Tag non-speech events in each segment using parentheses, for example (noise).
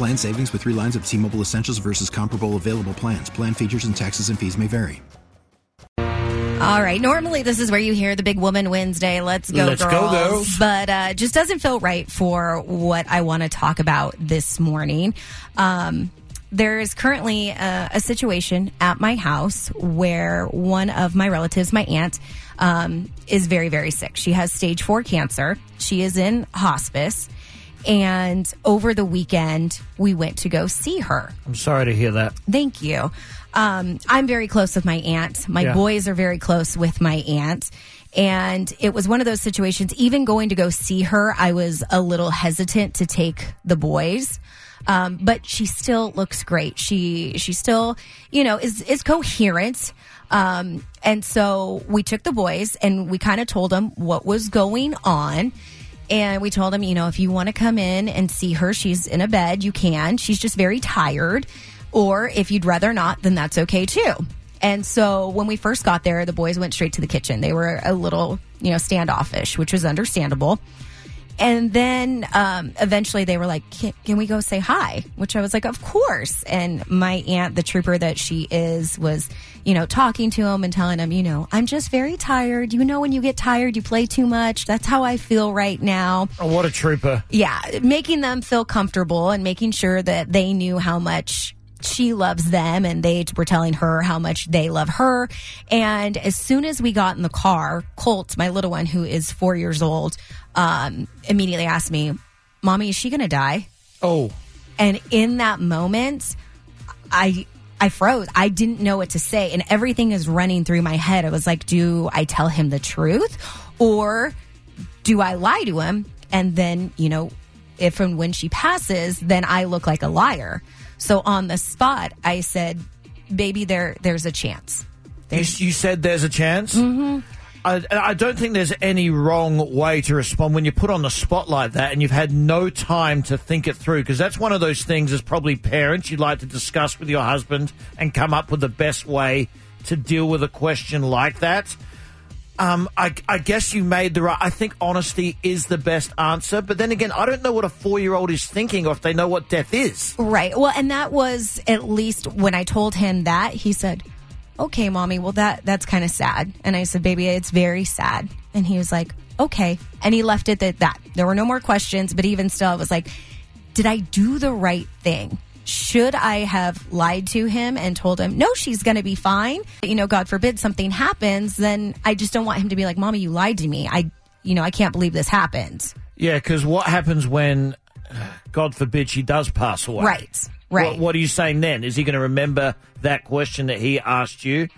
Plan savings with three lines of T Mobile Essentials versus comparable available plans. Plan features and taxes and fees may vary. All right. Normally, this is where you hear the big woman Wednesday. Let's go, Let's go, girls. girls. But uh, just doesn't feel right for what I want to talk about this morning. Um, there is currently a, a situation at my house where one of my relatives, my aunt, um, is very, very sick. She has stage four cancer. She is in hospice. And over the weekend, we went to go see her. I'm sorry to hear that. Thank you. Um, I'm very close with my aunt. My Yeah. boys are very close with my aunt. And it was one of those situations, even going to go see her, I was a little hesitant to take the boys. Um, but she still looks great. She, she still, you know, is, is coherent. Um, and so we took the boys and we kind of told them what was going on. And we told him, you know, if you want to come in and see her, she's in a bed, you can. She's just very tired. Or if you'd rather not, then that's okay too. And so when we first got there, the boys went straight to the kitchen. They were a little, you know, standoffish, which was understandable. And then um, eventually they were like, can, can we go say hi? Which I was like, of course. And my aunt, the trooper that she is, was, you know, talking to him and telling him, you know, I'm just very tired. You know, when you get tired, you play too much. That's how I feel right now. Oh, what a trooper. Yeah, making them feel comfortable and making sure that they knew how much she loves them and they were telling her how much they love her. And as soon as we got in the car, Colt, my little one who is four years old, um, immediately asked me, Mommy, is she going to die? Oh, And in that moment, I I froze. I didn't know what to say, and everything is running through my head. I was like, "Do I tell him the truth, or do I lie to him?" And then, you know, if and when she passes, then I look like a liar. So on the spot, I said, "Baby, there there's a chance." you, you said there's a chance? Mm-hmm. I, I don't think there's any wrong way to respond when you're put on the spot like that and you've had no time to think it through because that's one of those things as probably parents you'd like to discuss with your husband and come up with the best way to deal with a question like that. Um, I, I guess you made the right. I think honesty is the best answer, but then again, I don't know what a four-year-old is thinking or if they know what death is. Right. Well, and that was at least when I told him that, he said, "Okay, mommy, well that that's kind of sad." And I said, "Baby, it's very sad." And he was like, "Okay." And he left it at that. There were no more questions, but even still I was like, "Did I do the right thing?" Should I have lied to him and told him, no, she's going to be fine? You know, God forbid something happens, then I just don't want him to be like, Mommy, you lied to me. I, you know, I can't believe this happened. Yeah, because what happens when, uh, God forbid, she does pass away? Right. Right. What, what are you saying then? Is he going to remember that question that he asked you?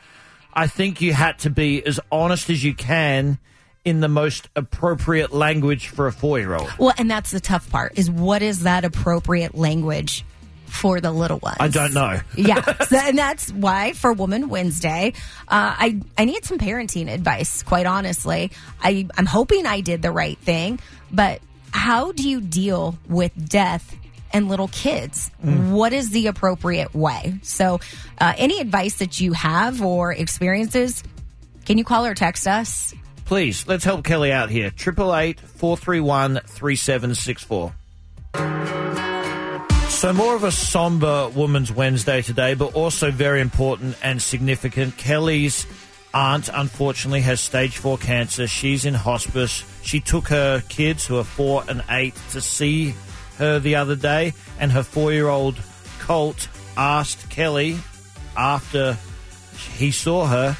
I think you had to be as honest as you can in the most appropriate language for a four year old. Well, and that's the tough part is what is that appropriate language for the little ones? I don't know. (laughs) yeah, so, and that's why for Woman Wednesday, uh, I I need some parenting advice. Quite honestly, I I'm hoping I did the right thing, but how do you deal with death? And little kids, what is the appropriate way? So, uh, any advice that you have or experiences, can you call or text us? Please, let's help Kelli out here. Triple eight four three one three seven six four. So more of a somber Woman's Wednesday today, but also very important and significant. Kelli's aunt, unfortunately, has stage four cancer. She's in hospice. She took her kids, who are four and eight, to see her the other day, and her four year old Colt asked Kelli after he saw her,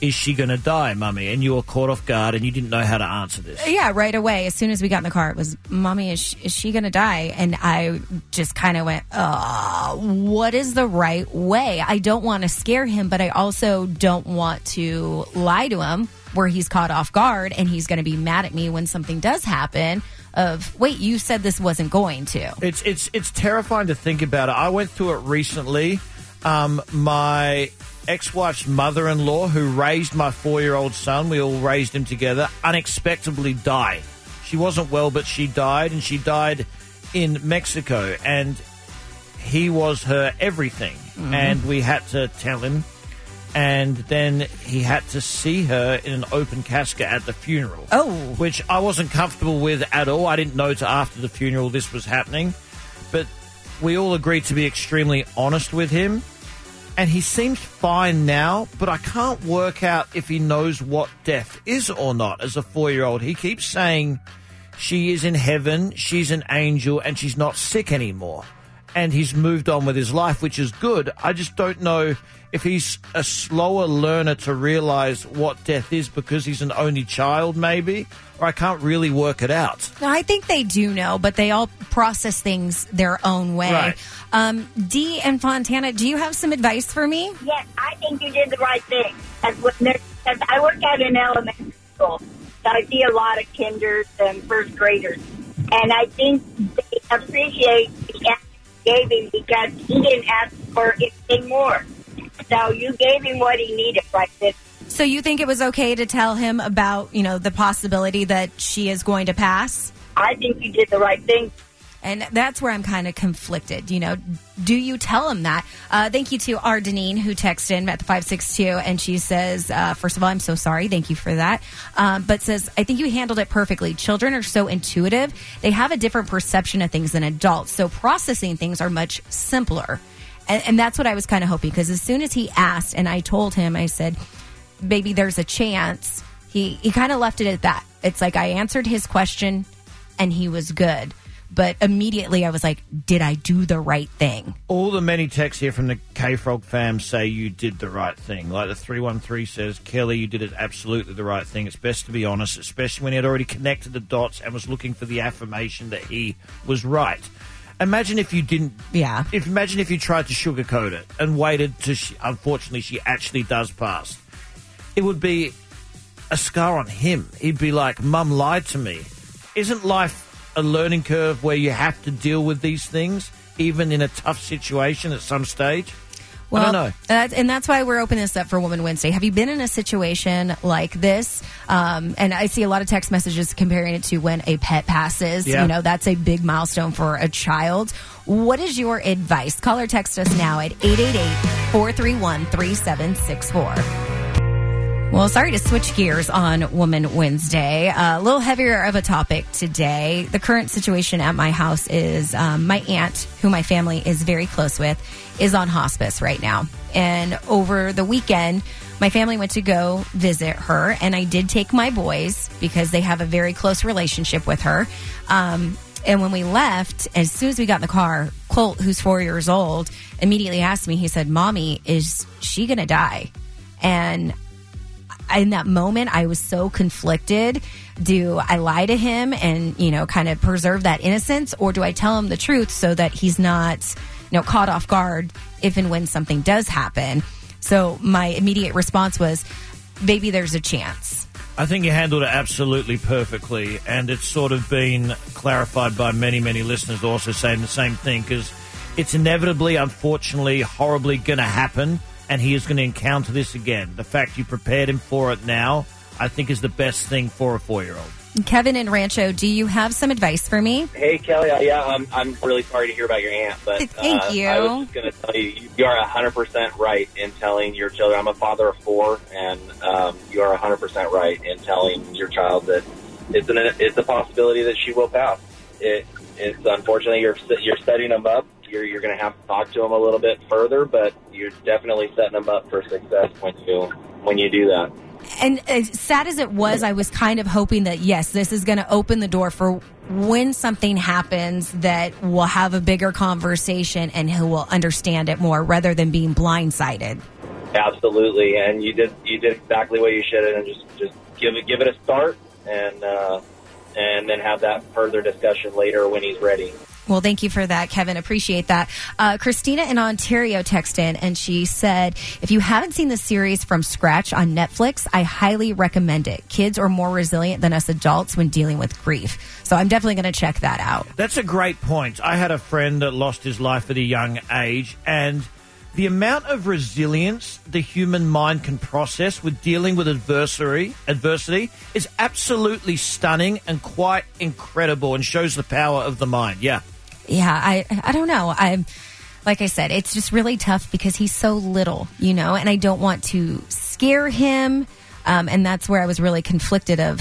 Is she going to die, mummy? And you were caught off guard and you didn't know how to answer this. Yeah, right away. As soon as we got in the car, it was, Mommy, is she, is she going to die? And I just kind of went, uh, what is the right way? I don't want to scare him, but I also don't want to lie to him where he's caught off guard and he's going to be mad at me when something does happen of wait you said this wasn't going to It's it's it's terrifying to think about it. I went through it recently. Um, my ex-wife's mother-in-law, who raised my four-year-old son, we all raised him together, unexpectedly died. She wasn't well, but she died, and she died in Mexico, and he was her everything, and we had to tell him. And then he had to see her in an open casket at the funeral. Oh. Which I wasn't comfortable with at all. I didn't know to after the funeral this was happening. But we all agreed to be extremely honest with him. And he seems fine now, but I can't work out if he knows what death is or not as a four year old. He keeps saying she is in heaven, she's an angel, and she's not sick anymore. And he's moved on with his life, which is good. I just don't know if he's a slower learner to realize what death is because he's an only child, maybe, or I can't really work it out. I think they do know, but they all process things their own way. Right. Um, Dee and Fontana, do you have some advice for me? Yes, I think you did the right thing. As as I work at an elementary school, so I see a lot of kinders and first graders, and I think they appreciate the answer you gave him because he didn't ask for anything more. So you gave him what he needed right then. So you think it was okay to tell him about, you know, the possibility that she is going to pass? I think you did the right thing. And that's where I'm kind of conflicted. You know, do you tell him that? Uh, thank you to our Deneen who texted in at the 562 and she says, uh, first of all, I'm so sorry. Thank you for that. Um, but says, I think you handled it perfectly. Children are so intuitive. They have a different perception of things than adults. So processing things are much simpler. And, and that's what I was kind of hoping because as soon as he asked and I told him, I said, baby, there's a chance. He, he kind of left it at that. It's like I answered his question and he was good. But immediately I was like, did I do the right thing? All the many texts here from the K Frog fam say you did the right thing. Like the 313 says, Kelli, you did it absolutely the right thing. It's best to be honest, especially when he had already connected the dots and was looking for the affirmation that he was right. Imagine if you didn't. Yeah. If imagine if you tried to sugarcoat it and waited to. She, unfortunately, she actually does pass. It would be a scar on him. He'd be like, "Mum lied to me." Isn't life a learning curve where you have to deal with these things, even in a tough situation at some stage? I don't know. That's, and that's why we're opening this up for Woman Wednesday. Have you been in a situation like this? Um, and I see a lot of text messages comparing it to when a pet passes. Yeah. You know, that's a big milestone for a child. What is your advice? Call or text us now at 888 431 3764. Well, sorry to switch gears on Woman Wednesday. Uh, a little heavier of a topic today. The current situation at my house is um, my aunt, who my family is very close with, is on hospice right now. And over the weekend, my family went to go visit her, and I did take my boys because they have a very close relationship with her. Um, and when we left, as soon as we got in the car, Colt, who's four years old, immediately asked me, he said, Mommy, is she going to die? And in that moment, I was so conflicted. Do I lie to him and, you know, kind of preserve that innocence, or do I tell him the truth so that he's not, you know, caught off guard if and when something does happen? So my immediate response was, maybe there's a chance. I think you handled it absolutely perfectly, and it's sort of been clarified by many, many listeners also saying the same thing because it's inevitably, unfortunately, horribly going to happen, and he is going to encounter this again. The fact you prepared him for it now, I think, is the best thing for a four year old. Kevin and Rancho, do you have some advice for me? Hey Kelli, uh, yeah, I'm I'm really sorry to hear about your aunt, but Thank uh, you. I was just going to tell you, you- you are 100 percent right in telling your children. I'm a father of four, and um, you are 100 percent right in telling your child that it's an it's a possibility that she will pass. It it's unfortunately you're you're setting them up. You're you're going to have to talk to them a little bit further, but you're definitely setting them up for success when you when you do that. and as sad as it was, I was kind of hoping that yes, this is going to open the door for when something happens that we'll have a bigger conversation and who will understand it more rather than being blindsided. Absolutely, and you did you did exactly what you should have, and just just give it give it a start, and uh, and then have that further discussion later when he's ready. Well, thank you for that, Kevin. Appreciate that. Uh, Christina in Ontario texted in and she said, if you haven't seen the series from scratch on Netflix, I highly recommend it. Kids are more resilient than us adults when dealing with grief. So I'm definitely going to check that out. That's a great point. I had a friend that lost his life at a young age, and the amount of resilience the human mind can process with dealing with adversity adversity is absolutely stunning and quite incredible and shows the power of the mind. Yeah. Yeah, I I don't know. I'm like I said, it's just really tough because he's so little, you know, and I don't want to scare him. Um, and that's where I was really conflicted of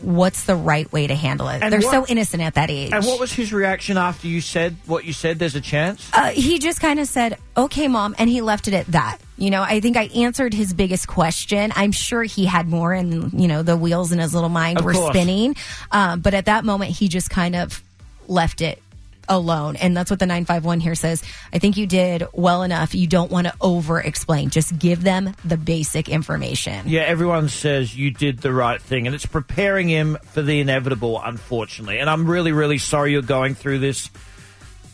what's the right way to handle it. And They're what- so innocent at that age. And what was his reaction after you said what you said? There's a chance. Uh, he just kind of said, okay, mom, and he left it at that. You know, I think I answered his biggest question. I'm sure he had more, and, you know, the wheels in his little mind Of were course. spinning. Um, but at that moment, he just kind of left it alone. And that's what the 951 here says. I think you did well enough. You don't want to over explain, just give them the basic information. Yeah, everyone says you did the right thing, and it's preparing him for the inevitable, unfortunately. And I'm really, really sorry you're going through this.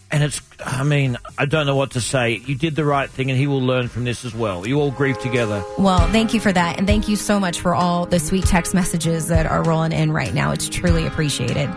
And it's, I mean, I don't know what to say. You did the right thing, and he will learn from this as well. You all grieve together. Well, thank you for that. And thank you so much for all the sweet text messages that are rolling in right now. It's truly appreciated.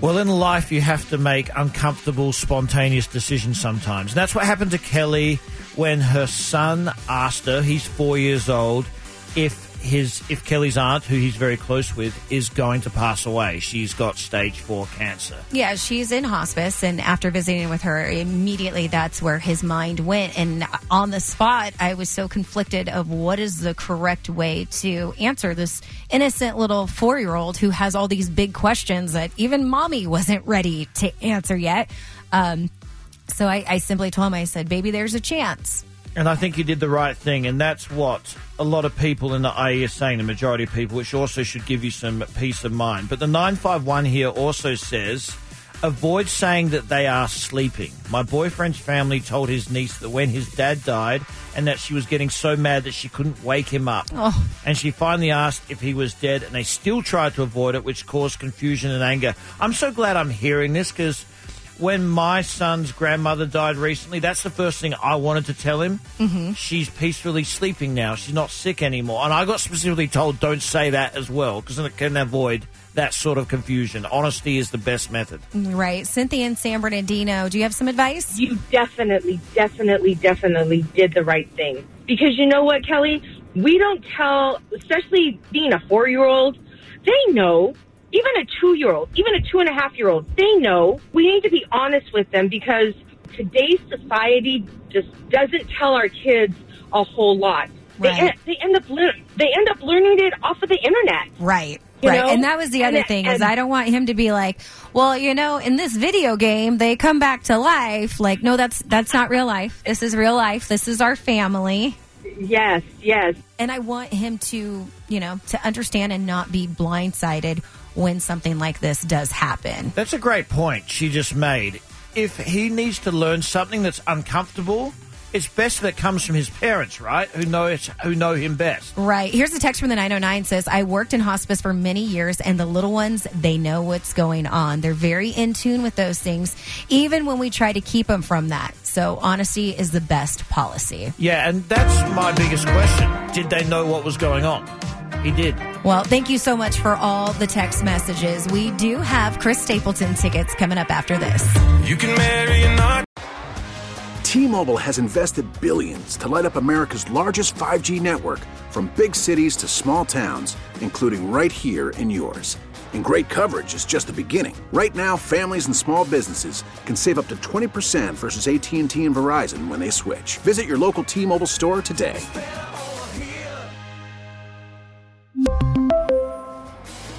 Well, in life, you have to make uncomfortable, spontaneous decisions sometimes. And that's what happened to Kelli when her son asked her, he's four years old, if his if Kelli's aunt, who he's very close with, is going to pass away. She's got stage four cancer. Yeah, she's in hospice, and after visiting with her, immediately that's where his mind went. And on the spot, I was so conflicted of what is the correct way to answer this innocent little four year old who has all these big questions that even mommy wasn't ready to answer yet. Um, so I, I simply told him, I said, "Baby, there's a chance." And I think you did the right thing, and that's what a lot of people in the IE are saying, the majority of people, which also should give you some peace of mind. But the 951 here also says avoid saying that they are sleeping. My boyfriend's family told his niece that when his dad died, and that she was getting so mad that she couldn't wake him up. Oh. And she finally asked if he was dead, and they still tried to avoid it, which caused confusion and anger. I'm so glad I'm hearing this because when my son's grandmother died recently, that's the first thing I wanted to tell him. Mm-hmm. She's peacefully sleeping now. She's not sick anymore. And I got specifically told don't say that as well because it can avoid that sort of confusion. Honesty is the best method. Right, Cynthia and San Bernardino. Do you have some advice? you definitely, definitely, definitely did the right thing. Because you know what, Kelli? We don't tell, especially being a four year old, they know, even a two year old, even a two and a half year old, they know we need to be honest with them because today's society just doesn't tell our kids a whole lot. They, Right. end, they end up lear- they end up learning it off of the internet. Right. You right. know? And that was the other it- thing is I don't want him to be like, well, you know, in this video game they come back to life. Like, no, that's that's not real life. This is real life. This is our family. Yes, yes. And I want him to, you know, to understand and not be blindsided when something like this does happen. That's a great point she just made. If he needs to learn something that's uncomfortable, it's best that it comes from his parents, right? Who know it, who know him best. Right. Here's a text from the 909 says, I worked in hospice for many years and the little ones, they know what's going on. They're very in tune with those things, even when we try to keep them from that. So honesty is the best policy. Yeah, and that's my biggest question. Did they know what was going on? He did. Well, thank you so much for all the text messages. We do have Chris Stapleton tickets coming up after this. You can marry or not. T-Mobile has invested billions to light up America's largest 5G network from big cities to small towns, including right here in yours. And great coverage is just the beginning. Right now, families and small businesses can save up to 20% versus AT&T and Verizon when they switch. Visit your local T-Mobile store today.